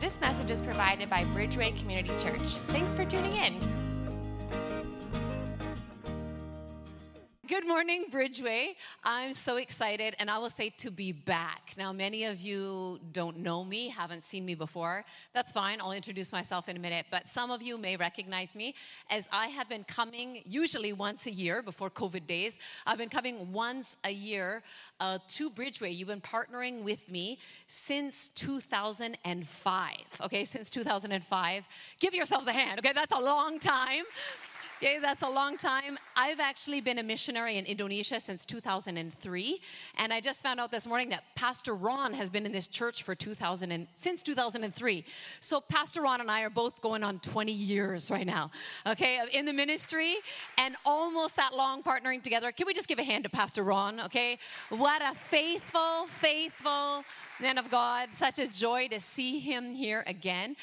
This message is provided by Bridgeway Community Church. Thanks for tuning in. Morning, Bridgeway. I'm so excited, and I will say to be back. Now, many of you don't know me, haven't seen me before. That's fine, I'll introduce myself in a minute. But some of you may recognize me as I have been coming usually once a year before COVID days. I've been coming once a year uh, to Bridgeway. You've been partnering with me since 2005, okay? Since 2005. Give yourselves a hand, okay? That's a long time. Yeah, that's a long time. I've actually been a missionary in Indonesia since 2003, and I just found out this morning that Pastor Ron has been in this church for 2000 and, since 2003. So Pastor Ron and I are both going on 20 years right now, okay, in the ministry, and almost that long partnering together. Can we just give a hand to Pastor Ron, okay? What a faithful, faithful man of God. Such a joy to see him here again.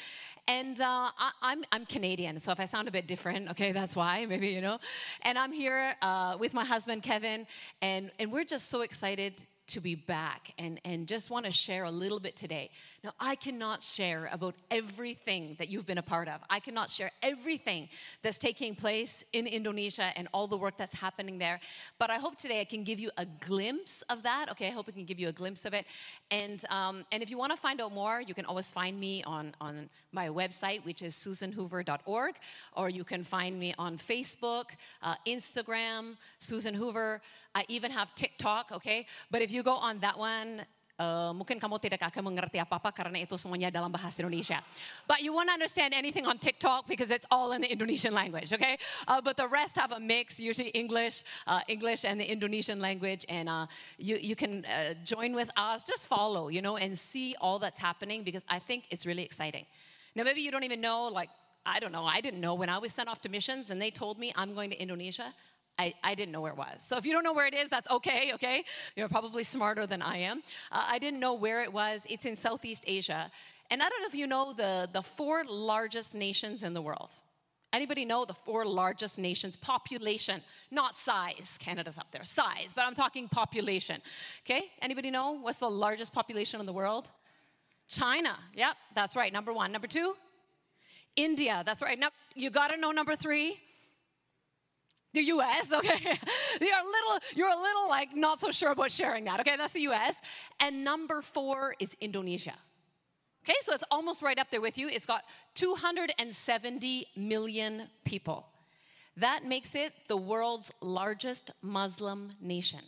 And uh, I, am I'm, I'm Canadian, so if I sound a bit different, okay, that's why, maybe, you know. And I'm here uh, with my husband, Kevin, and, and we're just so excited to be back and, and just want to share a little bit today. Now, I cannot share about everything that you've been a part of. I cannot share everything that's taking place in Indonesia and all the work that's happening there. But I hope today I can give you a glimpse of that. Okay, I hope I can give you a glimpse of it. And, um, and if you want to find out more, you can always find me on, on my website, which is susanhoover.org, or you can find me on Facebook, uh, Instagram, Susan Hoover. I even have TikTok, okay? But if you go on that one, Uh, mungkin kamu tidak akan mengerti apa-apa karena itu semuanya dalam bahasa Indonesia. But you won't understand anything on TikTok because it's all in the Indonesian language, okay? Uh, but the rest have a mix, usually English, uh, English and the Indonesian language, and uh, you, you can uh, join with us, just follow, you know, and see all that's happening because I think it's really exciting. Now, maybe you don't even know, like, I don't know, I didn't know when I was sent off to missions and they told me I'm going to Indonesia. I, I, didn't know where it was. So if you don't know where it is, that's okay, okay? You're probably smarter than I am. Uh, I didn't know where it was. It's in Southeast Asia. And I don't know if you know the, the four largest nations in the world. Anybody know the four largest nations? Population, not size. Canada's up there, size, but I'm talking population. Okay? Anybody know what's the largest population in the world? China. Yep, that's right. Number one. Number two? India. That's right. Now, you got to know number three the US, okay? you're a little, you're a little like not so sure about sharing that, okay? That's the US. And number four is Indonesia. Okay, so it's almost right up there with you. It's got 270 million people. That makes it the world's largest Muslim nation.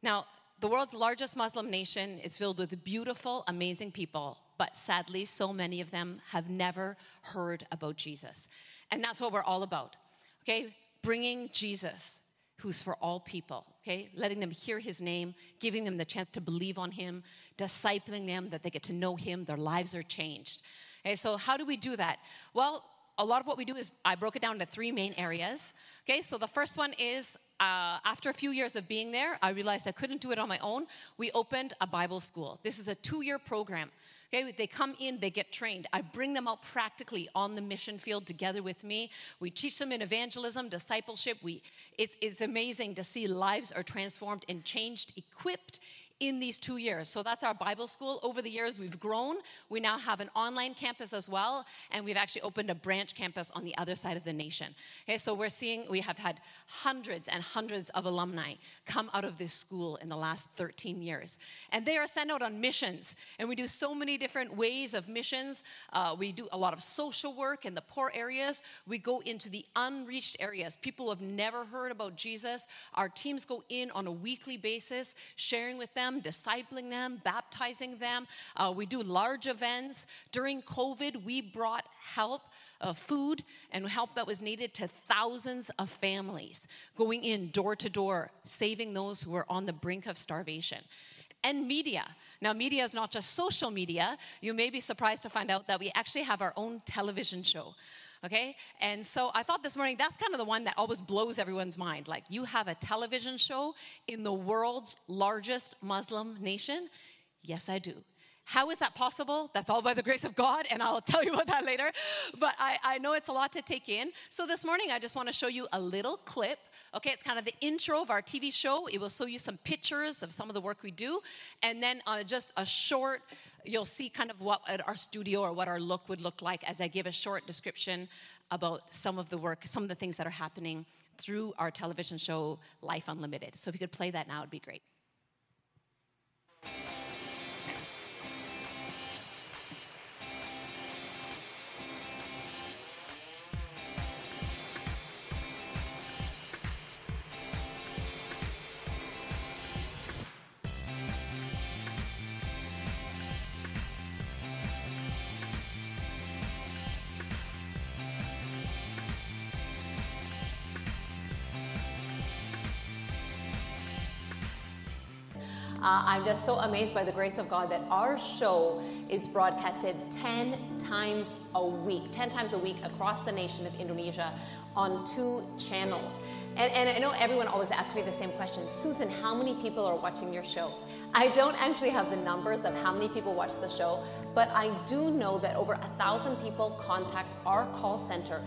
Now, the world's largest Muslim nation is filled with beautiful, amazing people, but sadly, so many of them have never heard about Jesus. And that's what we're all about. Okay, bringing Jesus, who's for all people, okay? Letting them hear his name, giving them the chance to believe on him, discipling them that they get to know him, their lives are changed. Okay, so how do we do that? Well, a lot of what we do is I broke it down into three main areas. Okay, so the first one is uh, after a few years of being there, I realized I couldn't do it on my own. We opened a Bible school. This is a two year program. Okay, they come in, they get trained. I bring them out practically on the mission field together with me. We teach them in evangelism, discipleship. We, it's, it's amazing to see lives are transformed and changed, equipped in these two years. So that's our Bible school. Over the years, we've grown. We now have an online campus as well, and we've actually opened a branch campus on the other side of the nation. Okay, so we're seeing we have had hundreds and hundreds of alumni come out of this school in the last 13 years, and they are sent out on missions. And we do so many different ways of missions. Uh, we do a lot of social work in the poor areas. We go into the unreached areas. People who have never heard about Jesus. Our teams go in on a weekly basis, sharing with them them, discipling them, baptizing them. Uh, we do large events. During COVID, we brought help, uh, food, and help that was needed to thousands of families, going in door to door, saving those who were on the brink of starvation and media. Now, media is not just social media. You may be surprised to find out that we actually have our own television show okay? And so I thought this morning that's kind of the one that always blows everyone's mind. Like, you have a television show in the world's largest Muslim nation? Yes, I do. How is that possible? That's all by the grace of God, and I'll tell you about that later. But I, I know it's a lot to take in. So this morning, I just want to show you a little clip. Okay, it's kind of the intro of our TV show. It will show you some pictures of some of the work we do, and then uh, just a short, you'll see kind of what our studio or what our look would look like as I give a short description about some of the work, some of the things that are happening through our television show, Life Unlimited. So if you could play that now, it'd be great. Uh, I'm just so amazed by the grace of God that our show is broadcasted 10 times a week, 10 times a week across the nation of Indonesia on two channels. And, and I know everyone always asks me the same question Susan, how many people are watching your show? I don't actually have the numbers of how many people watch the show, but I do know that over a thousand people contact our call center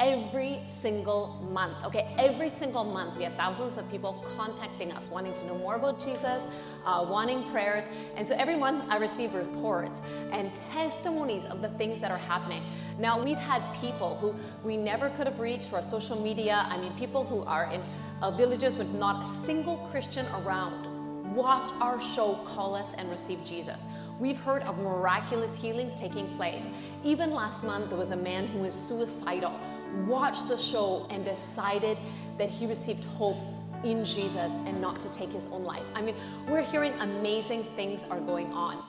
every single month. Okay, every single month we have thousands of people contacting us, wanting to know more about Jesus, uh, wanting prayers. And so every month I receive reports and testimonies of the things that are happening. Now we've had people who we never could have reached for social media. I mean, people who are in uh, villages with not a single Christian around. Watch our show, call us, and receive Jesus. We've heard of miraculous healings taking place. Even last month, there was a man who was suicidal watched the show and decided that he received hope in Jesus and not to take his own life. I mean, we're hearing amazing things are going on.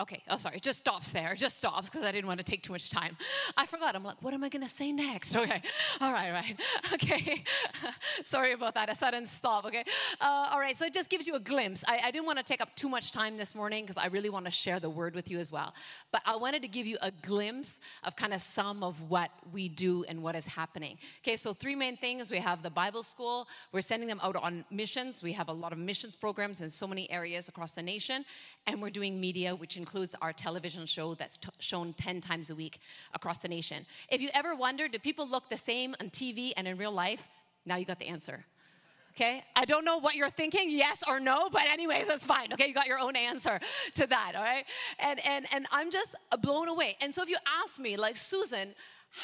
Okay, oh, sorry, it just stops there. It just stops because I didn't want to take too much time. I forgot. I'm like, what am I going to say next? Okay, all right, right. Okay, sorry about that. A sudden stop, okay? Uh, all right, so it just gives you a glimpse. I, I didn't want to take up too much time this morning because I really want to share the word with you as well. But I wanted to give you a glimpse of kind of some of what we do and what is happening. Okay, so three main things we have the Bible school, we're sending them out on missions. We have a lot of missions programs in so many areas across the nation, and we're doing media, which includes our television show that's shown 10 times a week across the nation. If you ever wonder, do people look the same on TV and in real life? Now you got the answer. Okay? I don't know what you're thinking, yes or no, but anyways, that's fine. Okay, you got your own answer to that, all right? And and and I'm just blown away. And so if you ask me, like Susan,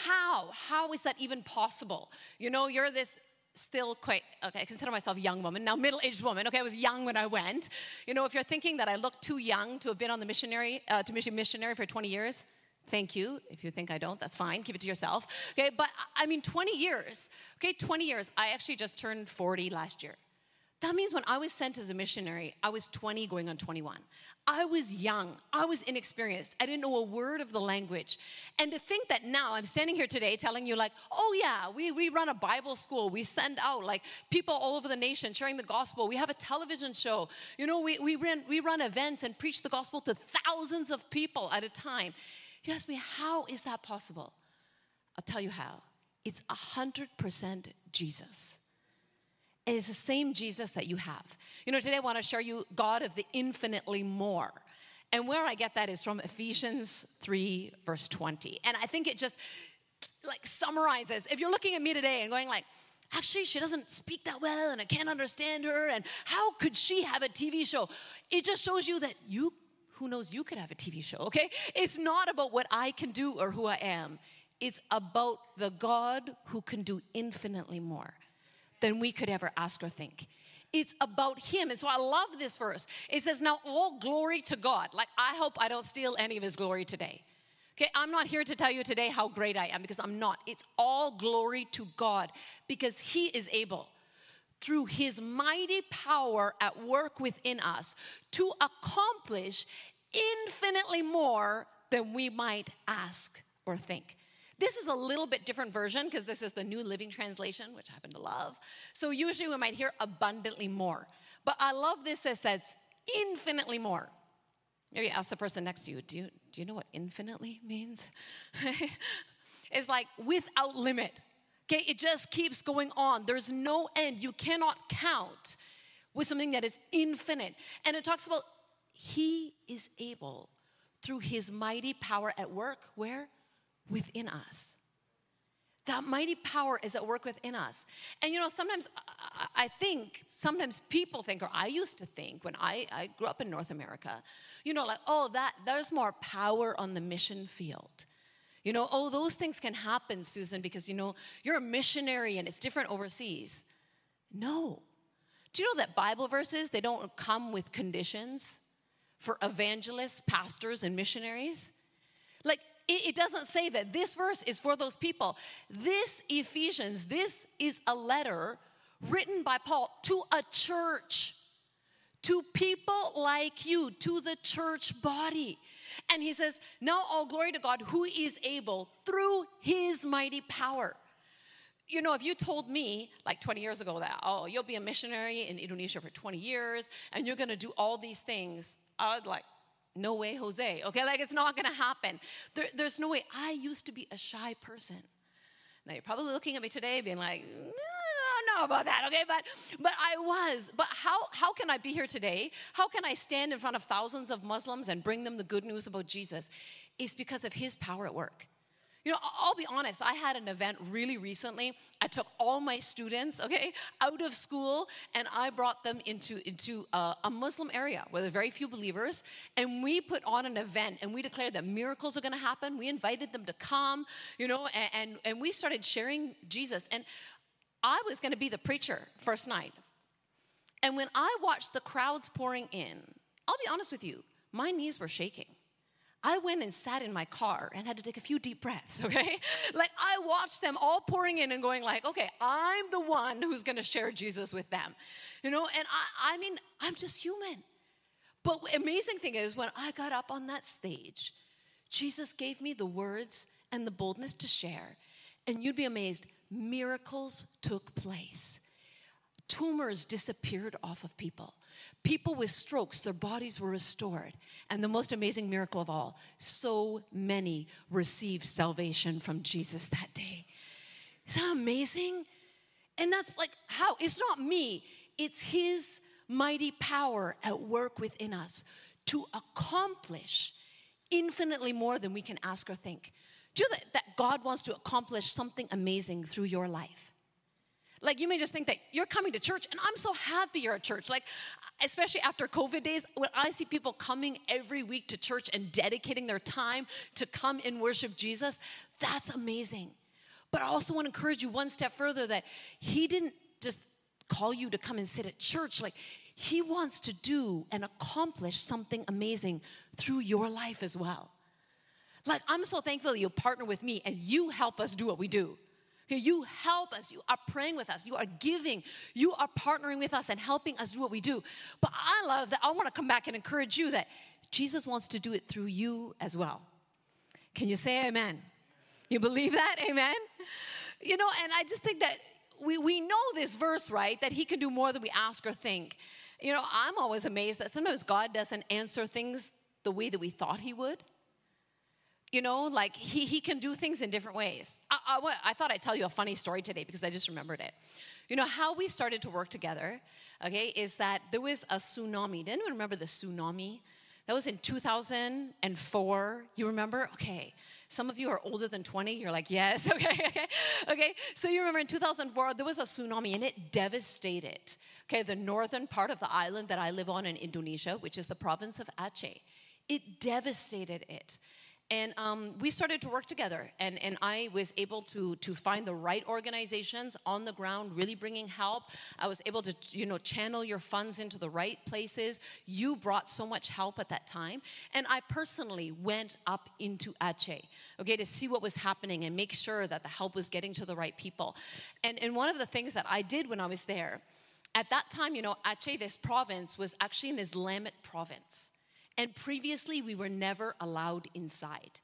how? How is that even possible? You know, you're this still quite okay i consider myself a young woman now middle-aged woman. Okay i was young when i went. You know if you're thinking that i look too young to have been on the missionary uh, to mission missionary for 20 years thank you. If you think i don't that's fine. Keep it to yourself. Okay but i mean 20 years okay 20 years. I actually just turned 40 last year that means when I was sent as a missionary, I was 20 going on 21. I was young. I was inexperienced. I didn't know a word of the language. And to think that now I'm standing here today telling you, like, oh yeah, we, we run a Bible school. We send out like people all over the nation sharing the gospel. We have a television show. You know, we, we, run, we run events and preach the gospel to thousands of people at a time. You ask me, how is that possible? I'll tell you how. It's 100% Jesus. It is the same Jesus that you have. You know, today I want to share you God of the infinitely more. And where I get that is from Ephesians 3, verse 20. And I think it just like summarizes. If you're looking at me today and going like, actually she doesn't speak that well and I can't understand her and how could she have a TV show? It just shows you that you who knows you could have a TV show, okay? It's not about what I can do or who I am. It's about the God who can do infinitely more than we could ever ask or think. It's about Him. And so I love this verse. It says, Now all glory to God. Like, I hope I don't steal any of His glory today. Okay, I'm not here to tell you today how great I am because I'm not. It's all glory to God because He is able through His mighty power at work within us to accomplish infinitely more than we might ask or think. This is a little bit different version because this is the New Living Translation, which I happen to love. So usually we might hear abundantly more. But I love this as says infinitely more. Maybe ask the person next to you, do you, do you know what infinitely means? it's like without limit. Okay, it just keeps going on. There's no end. You cannot count with something that is infinite. And it talks about He is able through his mighty power at work, where? Within us. That mighty power is at work within us. And you know, sometimes uh, I think, sometimes people think, or I used to think when I, I grew up in North America, you know, like, oh, that there's more power on the mission field. You know, oh, those things can happen, Susan, because you know, you're a missionary and it's different overseas. No. Do you know that Bible verses, they don't come with conditions for evangelists, pastors, and missionaries? Like, it, it doesn't say that this verse is for those people. This Ephesians, this is a letter written by Paul to a church, to people like you, to the church body. And he says, Now all glory to God who is able through his mighty power. You know, if you told me like 20 years ago that, oh, you'll be a missionary in Indonesia for 20 years and you're gonna do all these things, I would like, no way, Jose. Okay, like it's not gonna happen. There, there's no way. I used to be a shy person. Now you're probably looking at me today being like, mm, I don't know about that, okay? But but I was. But how how can I be here today? How can I stand in front of thousands of Muslims and bring them the good news about Jesus? It's because of his power at work. You know, I'll be honest, I had an event really recently. I took all my students, okay, out of school and I brought them into, into a, a Muslim area where there are very few believers. And we put on an event and we declared that miracles are gonna happen. We invited them to come, you know, and, and, and we started sharing Jesus. And I was gonna be the preacher first night. And when I watched the crowds pouring in, I'll be honest with you, my knees were shaking. I went and sat in my car and had to take a few deep breaths, okay? Like I watched them all pouring in and going like, okay, I'm the one who's gonna share Jesus with them. You know, and I, I mean, I'm just human. But amazing thing is when I got up on that stage, Jesus gave me the words and the boldness to share. And you'd be amazed, miracles took place tumors disappeared off of people. People with strokes, their bodies were restored. And the most amazing miracle of all, so many received salvation from Jesus that day. Is that amazing? And that's like how? It's not me, it's His mighty power at work within us to accomplish infinitely more than we can ask or think. Do you know that, that God wants to accomplish something amazing through your life? Like you may just think that you're coming to church, and I'm so happy you're at church. Like, especially after COVID days, when I see people coming every week to church and dedicating their time to come and worship Jesus, that's amazing. But I also want to encourage you one step further that He didn't just call you to come and sit at church. Like, He wants to do and accomplish something amazing through your life as well. Like, I'm so thankful that you partner with me and you help us do what we do. You help us. You are praying with us. You are giving. You are partnering with us and helping us do what we do. But I love that. I want to come back and encourage you that Jesus wants to do it through you as well. Can you say amen? You believe that? Amen? You know, and I just think that we, we know this verse, right? That he can do more than we ask or think. You know, I'm always amazed that sometimes God doesn't answer things the way that we thought he would. You know, like he, he can do things in different ways. I, I, I thought I'd tell you a funny story today because I just remembered it. You know, how we started to work together, okay, is that there was a tsunami. Did anyone remember the tsunami? That was in 2004. You remember? Okay. Some of you are older than 20. You're like, yes, okay, okay, okay. So you remember in 2004, there was a tsunami and it devastated, okay, the northern part of the island that I live on in Indonesia, which is the province of Aceh. It devastated it and um, we started to work together and, and i was able to, to find the right organizations on the ground really bringing help. I was able to you know channel your funds into the right places. You brought so much help at that time and i personally went up into aceh okay to see what was happening and make sure that the help was getting to the right people. And, and one of the things that i did when i was there at that time you know aceh this province was actually an islamic province and previously, we were never allowed inside.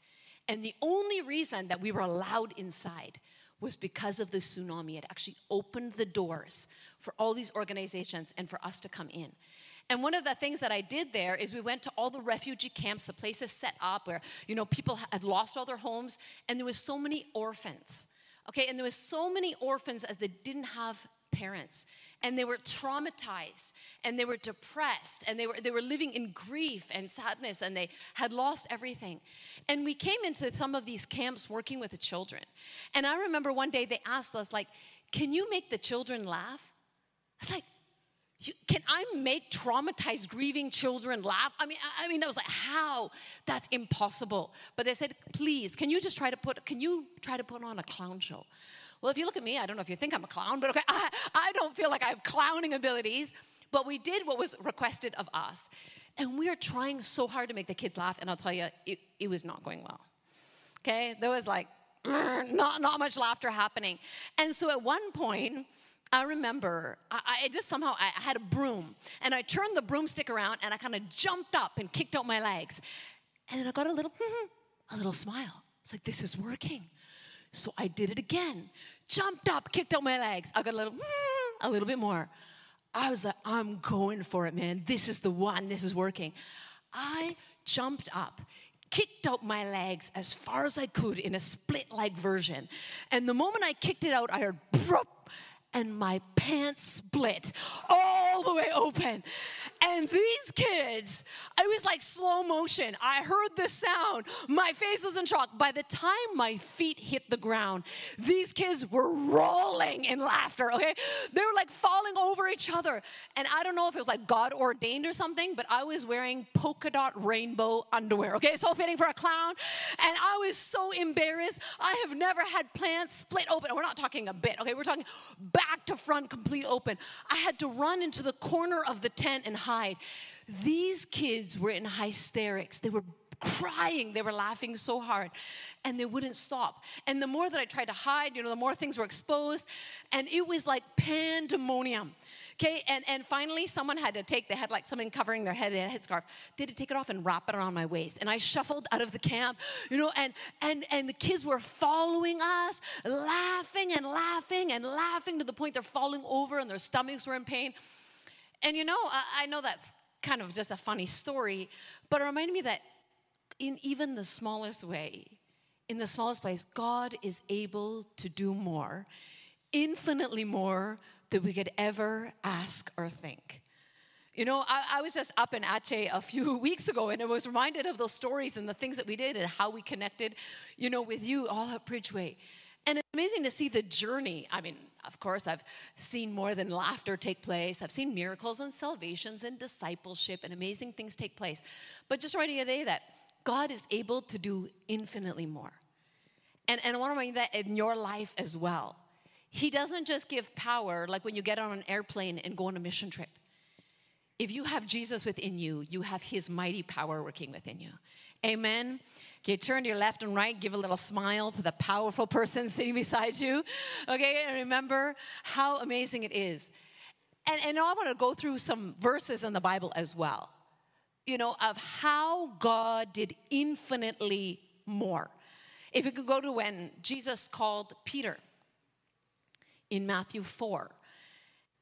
And the only reason that we were allowed inside was because of the tsunami. It actually opened the doors for all these organizations and for us to come in. And one of the things that I did there is we went to all the refugee camps, the places set up where, you know, people had lost all their homes, and there was so many orphans. Okay, and there was so many orphans that they didn't have parents and they were traumatized and they were depressed and they were they were living in grief and sadness and they had lost everything. And we came into some of these camps working with the children. And i remember one day they asked us like can you make the children laugh? I was like you, can I make traumatized, grieving children laugh? I mean, I, I mean, I was like, how? That's impossible. But they said, please, can you just try to put, can you try to put on a clown show? Well, if you look at me, I don't know if you think I'm a clown, but okay, I, I don't feel like I have clowning abilities. But we did what was requested of us. And we are trying so hard to make the kids laugh. And I'll tell you, it, it was not going well. Okay? There was like, not, not much laughter happening. And so at one point, I remember I, I just somehow I had a broom and I turned the broomstick around and I kind of jumped up and kicked out my legs. And then I got a little, a little smile. It's like, this is working. So I did it again. Jumped up, kicked out my legs. I got a little, a little bit more. I was like, I'm going for it, man. This is the one. This is working. I jumped up, kicked out my legs as far as I could in a split like version. And the moment I kicked it out, I heard, and my pants split all the way open. And these kids, it was like slow motion. I heard the sound. My face was in shock. By the time my feet hit the ground, these kids were rolling in laughter, okay? They were like falling over each other. And I don't know if it was like God ordained or something, but I was wearing polka dot rainbow underwear, okay? So fitting for a clown. And I was so embarrassed. I have never had plants split open. We're not talking a bit, okay? We're talking back back to front, complete open. I had to run into the corner of the tent and hide. These kids were in hysterics. They were crying. They were laughing so hard and they wouldn't stop. And the more that I tried to hide, you know, the more things were exposed. And it was like pandemonium. Okay, and, and finally someone had to take, they had like someone covering their head, a headscarf. They had to take it off and wrap it around my waist. And I shuffled out of the camp, you know, and and and the kids were following us, laughing and laughing and laughing to the point they're falling over and their stomachs were in pain. And you know, I, I know that's kind of just a funny story, but it reminded me that in even the smallest way, in the smallest place, God is able to do more, infinitely more that we could ever ask or think. You know, I, I, was just up in Aceh a few weeks ago and I was reminded of those stories and the things that we did and how we connected, you know, with you all at Bridgeway. And it's amazing to see the journey. I mean, of course, I've seen more than laughter take place. I've seen miracles and salvations and discipleship and amazing things take place. But just writing today that God is able to do infinitely more. And, and I want to remind you that in your life as well. He doesn't just give power like when you get on an airplane and go on a mission trip. If you have Jesus within you, you have his mighty power working within you. Amen. Okay, turn to your left and right, give a little smile to the powerful person sitting beside you. Okay, and remember how amazing it is. And, and I want to go through some verses in the Bible as well, you know, of how God did infinitely more. If you could go to when Jesus called Peter in Matthew 4.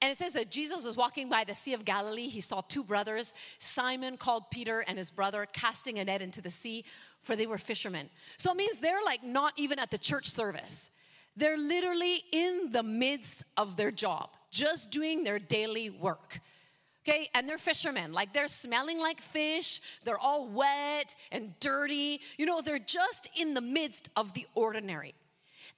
And it says that Jesus was walking by the Sea of Galilee. He saw two brothers, Simon called Peter and his brother, casting a net into the sea, for they were fishermen. So it means they're like not even at the church service. They're literally in the midst of their job, just doing their daily work. Okay, and they're fishermen. Like they're smelling like fish, they're all wet and dirty. You know, they're just in the midst of the ordinary.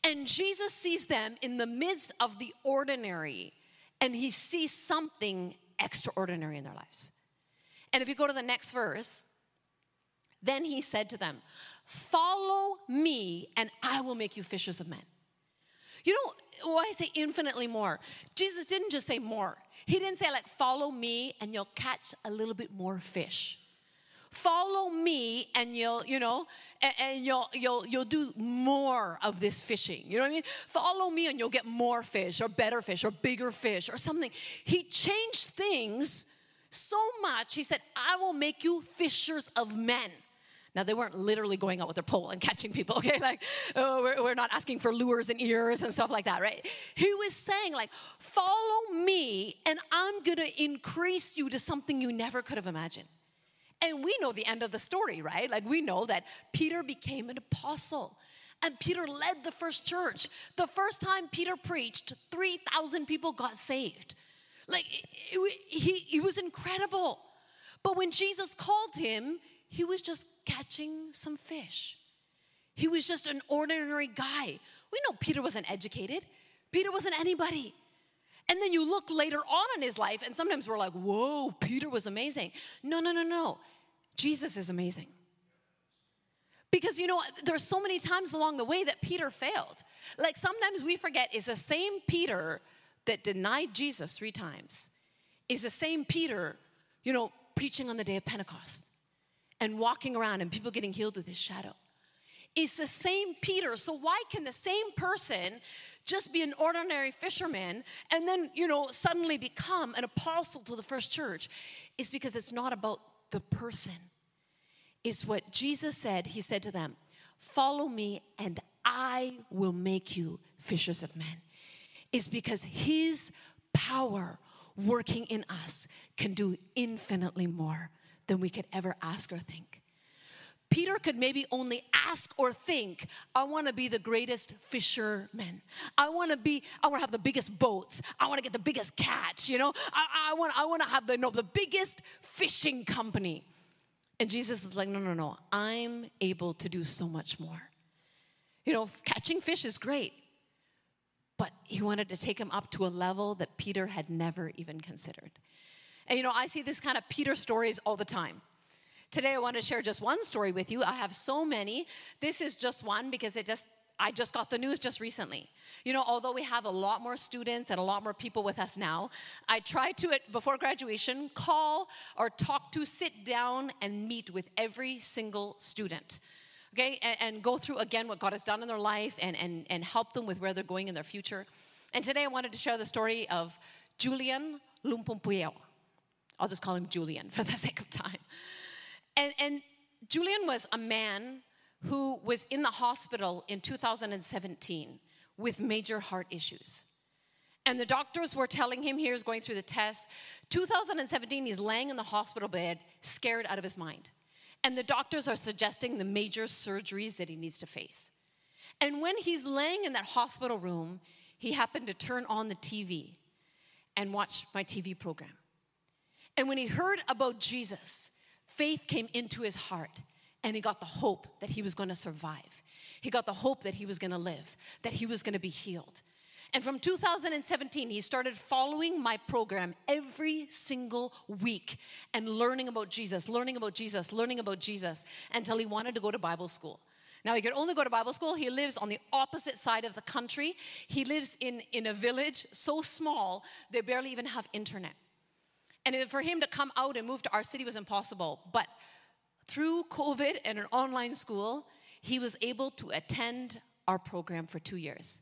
And Jesus sees them in the midst of the ordinary, and he sees something extraordinary in their lives. And if you go to the next verse, then he said to them, Follow me, and I will make you fishers of men. You know why I say infinitely more? Jesus didn't just say more. He didn't say, like, follow me, and you'll catch a little bit more fish follow me and you'll you know and, and, you'll you'll you'll do more of this fishing you know what i mean follow me and you'll get more fish or better fish or bigger fish or something he changed things so much he said i will make you fishers of men now, they weren't literally going out with their pole and catching people, okay? Like, oh, we're, we're not asking for lures and ears and stuff like that, right? He was saying, like, follow me and I'm gonna increase you to something you never could have imagined. And we know the end of the story, right? Like we know that Peter became an apostle. And Peter led the first church. The first time Peter preached, 3,000 people got saved. Like, he was incredible. But when Jesus called him, he was just catching some fish. He was just an ordinary guy. We know Peter wasn't educated, Peter wasn't anybody. And then you look later on in his life, and sometimes we're like, whoa, Peter was amazing. No, no, no, no. Jesus is amazing. Because you know, there's so many times along the way that Peter failed. Like sometimes we forget it's the same Peter that denied Jesus three times, is the same Peter, you know, preaching on the day of Pentecost and walking around and people getting healed with his shadow. It's the same Peter. So why can the same person just be an ordinary fisherman and then, you know, suddenly become an apostle to the first church? It's because it's not about the person is what Jesus said. He said to them, Follow me, and I will make you fishers of men. Is because his power working in us can do infinitely more than we could ever ask or think. Peter could maybe only ask or think, I want to be the greatest fisherman. I want to be, I want to have the biggest boats. I want to get the biggest catch, you know? I, I, want, I want to have the, no, the biggest fishing company. And Jesus is like, no, no, no, I'm able to do so much more. You know, catching fish is great, but he wanted to take him up to a level that Peter had never even considered. And you know, I see this kind of Peter stories all the time. Today, I want to share just one story with you. I have so many. This is just one because it just I just got the news just recently. You know, although we have a lot more students and a lot more people with us now, I try to, before graduation, call or talk to, sit down and meet with every single student. Okay, and, and go through again what God has done in their life and, and, and help them with where they're going in their future. And today I wanted to share the story of Julian Lumpumpueo. I'll just call him Julian for the sake of time. And, and Julian was a man who was in the hospital in 2017 with major heart issues. And the doctors were telling him he was going through the test. 2017, he's laying in the hospital bed, scared out of his mind. And the doctors are suggesting the major surgeries that he needs to face. And when he's laying in that hospital room, he happened to turn on the TV and watch my TV program. And when he heard about Jesus, faith came into his heart and he got the hope that he was going to survive. He got the hope that he was going to live, that he was going to be healed. And from 2017, he started following my program every single week and learning about Jesus, learning about Jesus, learning about Jesus until he wanted to go to Bible school. Now, he could only go to Bible school. He lives on the opposite side of the country. He lives in, in a village so small, they barely even have internet. And for him to come out and move to our city was impossible. But through COVID and an online school, he was able to attend our program for two years.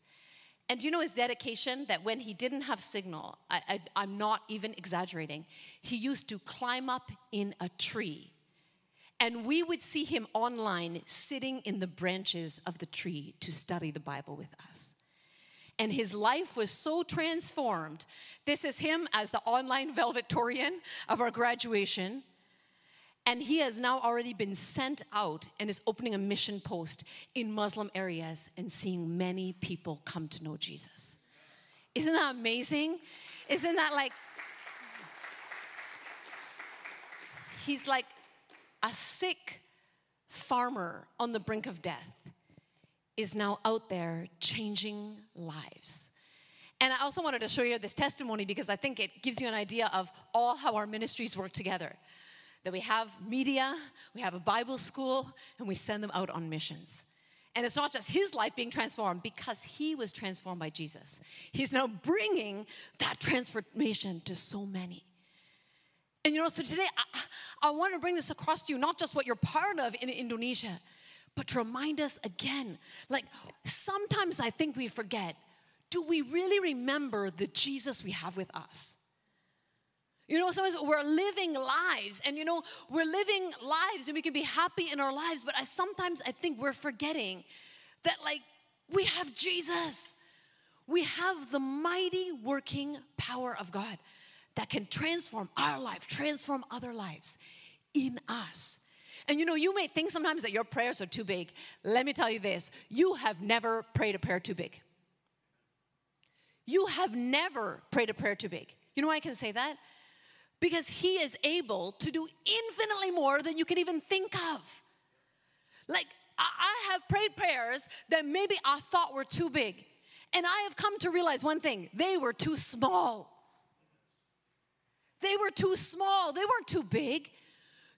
And you know his dedication that when he didn't have signal, I, am not even exaggerating, he used to climb up in a tree. And we would see him online sitting in the branches of the tree to study the Bible with us. And his life was so transformed. This is him as the online valedictorian of our graduation. And he has now already been sent out and is opening a mission post in Muslim areas and seeing many people come to know Jesus. Isn't that amazing? Isn't that like, he's like a sick farmer on the brink of death is now out there changing lives. And I also wanted to show you this testimony because I think it gives you an idea of all how our ministries work together that we have media, we have a Bible school, and we send them out on missions. And it's not just his life being transformed because he was transformed by Jesus. He's now bringing that transformation to so many. And you know, so today I, I want to bring this across to you, not just what you're part of in Indonesia, but to remind us again like sometimes I think we forget do we really remember the Jesus we have with us? You know, sometimes we're living lives, and you know, we're living lives and we can be happy in our lives, but I sometimes I think we're forgetting that like we have Jesus. We have the mighty working power of God that can transform our life, transform other lives in us. And you know, you may think sometimes that your prayers are too big. Let me tell you this you have never prayed a prayer too big. You have never prayed a prayer too big. You know why I can say that? Because He is able to do infinitely more than you can even think of. Like, I have prayed prayers that maybe I thought were too big. And I have come to realize one thing they were too small. They were too small, they weren't too big.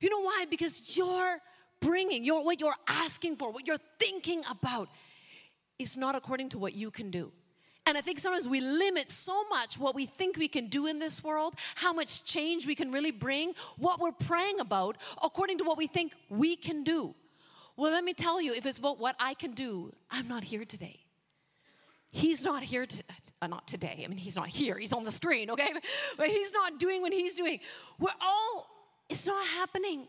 You know why? Because you're bringing, what you're asking for, what you're thinking about is not according to what you can do. And I think sometimes we limit so much what we think we can do in this world, how much change we can really bring, what we're praying about, according to what we think we can do. Well, let me tell you, if it's about what I can do, I'm not here today. He's not here to, uh, not today. I mean, he's not here. He's on the screen, okay? But he's not doing what he's doing. We're all, it's not happening.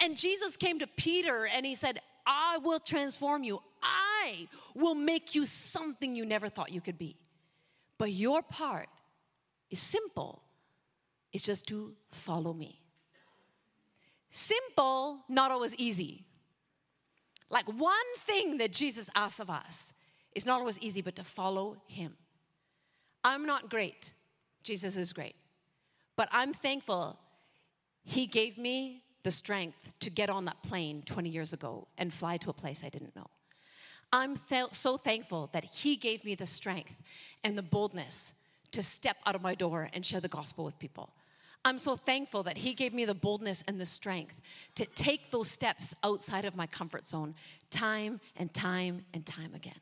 And Jesus came to Peter and he said, I will transform you. I will make you something you never thought you could be. But your part is simple. It's just to follow me. Simple, not always easy. Like one thing that Jesus asks of us is not always easy, but to follow him. I'm not great. Jesus is great. But I'm thankful he gave me the strength to get on that plane 20 years ago and fly to a place I didn't know. I'm th- so thankful that he gave me the strength and the boldness to step out of my door and share the gospel with people. I'm so thankful that He gave me the boldness and the strength to take those steps outside of my comfort zone time and time and time again.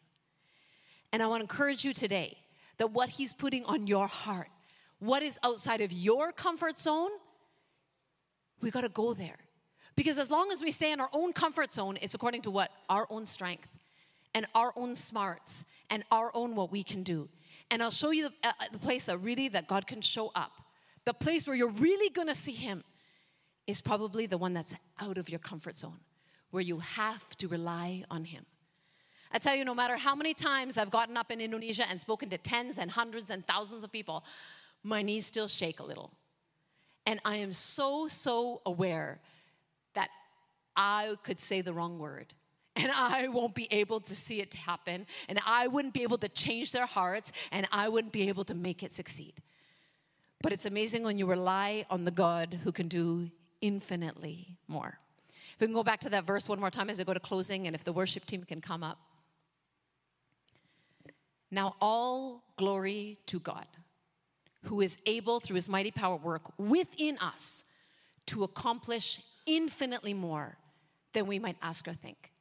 And I want to encourage you today that what He's putting on your heart, what is outside of your comfort zone, we got to go there. Because as long as we stay in our own comfort zone, it's according to what? Our own strength and our own smarts and our own what we can do. And I'll show you the, uh, the place that really that God can show up the place where you're really gonna see Him is probably the one that's out of your comfort zone, where you have to rely on Him. I tell you, no matter how many times I've gotten up in Indonesia and spoken to tens and hundreds and thousands of people, my knees still shake a little. And I am so, so aware that I could say the wrong word and I won't be able to see it happen, and I wouldn't be able to change their hearts, and I wouldn't be able to make it succeed. But it's amazing when you rely on the God who can do infinitely more. If we can go back to that verse one more time as I go to closing, and if the worship team can come up. Now, all glory to God, who is able through his mighty power work within us to accomplish infinitely more than we might ask or think.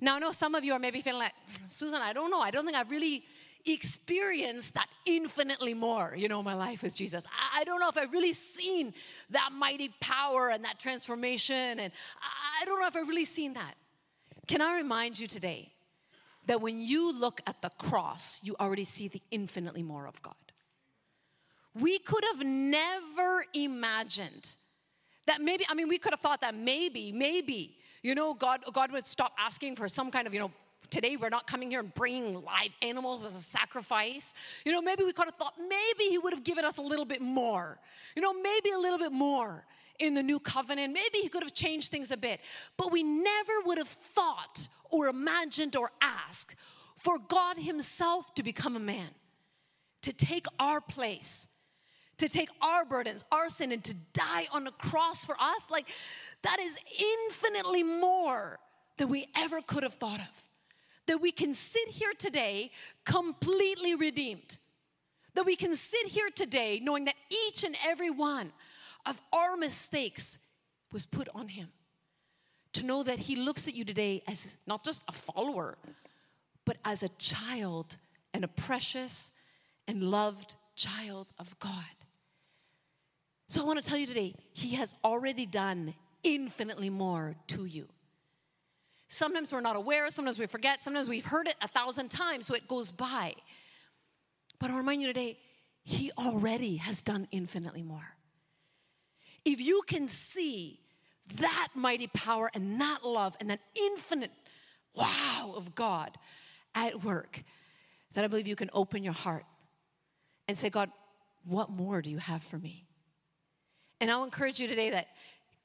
Now, I know some of you are maybe feeling like, mm, Susan, I don't know. I don't think I've really experienced that infinitely more, you know, my life with Jesus. I, I don't know if I've really seen that mighty power and that transformation, and I, I don't know if I've really seen that. Can I remind you today that when you look at the cross, you already see the infinitely more of God? We could have never imagined that maybe, I mean, we could have thought that maybe, maybe, you know, God, God would stop asking for some kind of, you know, today we're not coming here and bringing live animals as a sacrifice. You know, maybe we could have thought maybe he would have given us a little bit more. You know, maybe a little bit more in the new covenant. Maybe he could have changed things a bit. But we never would have thought or imagined or asked for God himself to become a man, to take our place, to take our burdens, our sin, and to die on the cross for us. Like, that is infinitely more than we ever could have thought of that we can sit here today completely redeemed. That we can sit here today knowing that each and every one of our mistakes was put on Him. To know that He looks at you today as not just a follower, but as a child and a precious and loved child of God. So I want to tell you today, He has already done infinitely more to you. Sometimes we're not aware, sometimes we forget, sometimes we've heard it a thousand times, so it goes by. But I'll remind you today, He already has done infinitely more. If you can see that mighty power and that love and that infinite wow of God at work, then I believe you can open your heart and say, God, what more do you have for me? And I'll encourage you today that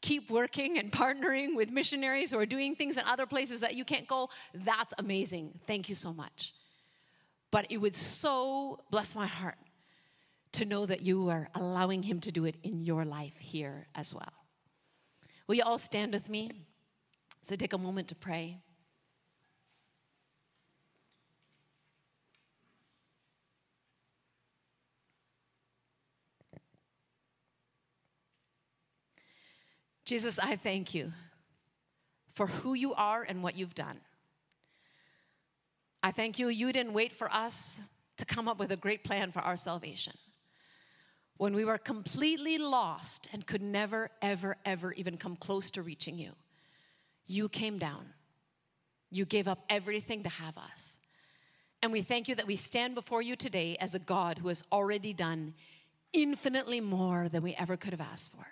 keep working and partnering with missionaries who are doing things in other places that you can't go, that's amazing. Thank you so much. But it would so bless my heart to know that you are allowing Him to do it in your life here as well. Will you all stand with me? So take a moment to pray. Jesus, I thank you for who you are and what you've done. I thank you, you didn't wait for us to come up with a great plan for our salvation. When we were completely lost and could never, ever, ever even come close to reaching you, you came down. You gave up everything to have us. And we thank you that we stand before you today as a God who has already done infinitely more than we ever could have asked for.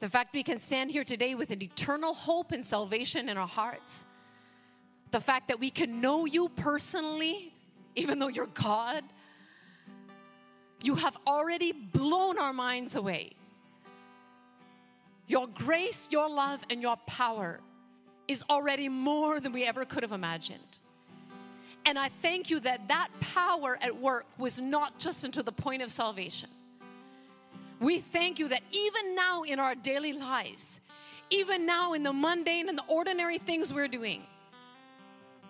The fact we can stand here today with an eternal hope and salvation in our hearts. The fact that we can know you personally, even though you're God. You have already blown our minds away. Your grace, your love, and your power is already more than we ever could have imagined. And I thank you that that power at work was not just until the point of salvation we thank you that even now in our daily lives, even now in the mundane and the ordinary things we're doing,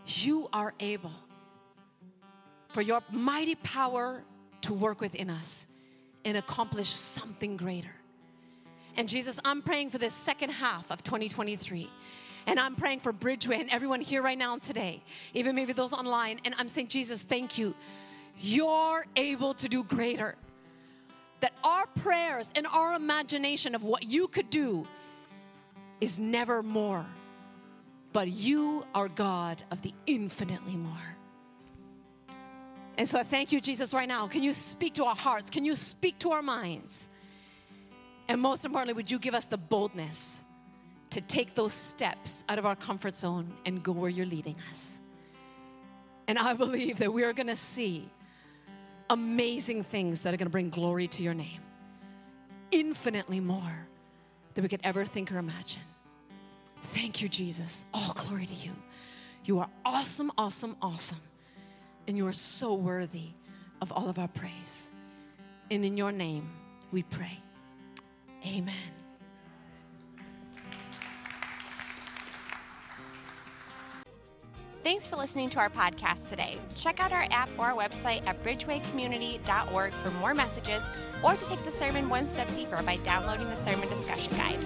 you are able for your mighty power to work within us and accomplish something greater. And Jesus, I'm praying for this second half of 2023. And I'm praying for Bridgeway and everyone here right now today, even maybe those online. And I'm saying, Jesus, thank you. You're able to do greater that our prayers and our imagination of what you could do is never more. But you are God of the infinitely more. And so I thank you, Jesus, right now. Can you speak to our hearts? Can you speak to our minds? And most importantly, would you give us the boldness to take those steps out of our comfort zone and go where you're leading us? And I believe that we are going to see amazing things that are going to bring glory to your name. Infinitely more than we could ever think or imagine. Thank you, Jesus. All glory to you. You are awesome, awesome, awesome. And you are so worthy of all of our praise. And in your name we pray. Amen. Thanks for listening to our podcast today. Check out our app or our website at bridgewaycommunity.org for more messages or to take the sermon one step deeper by downloading the sermon discussion guide.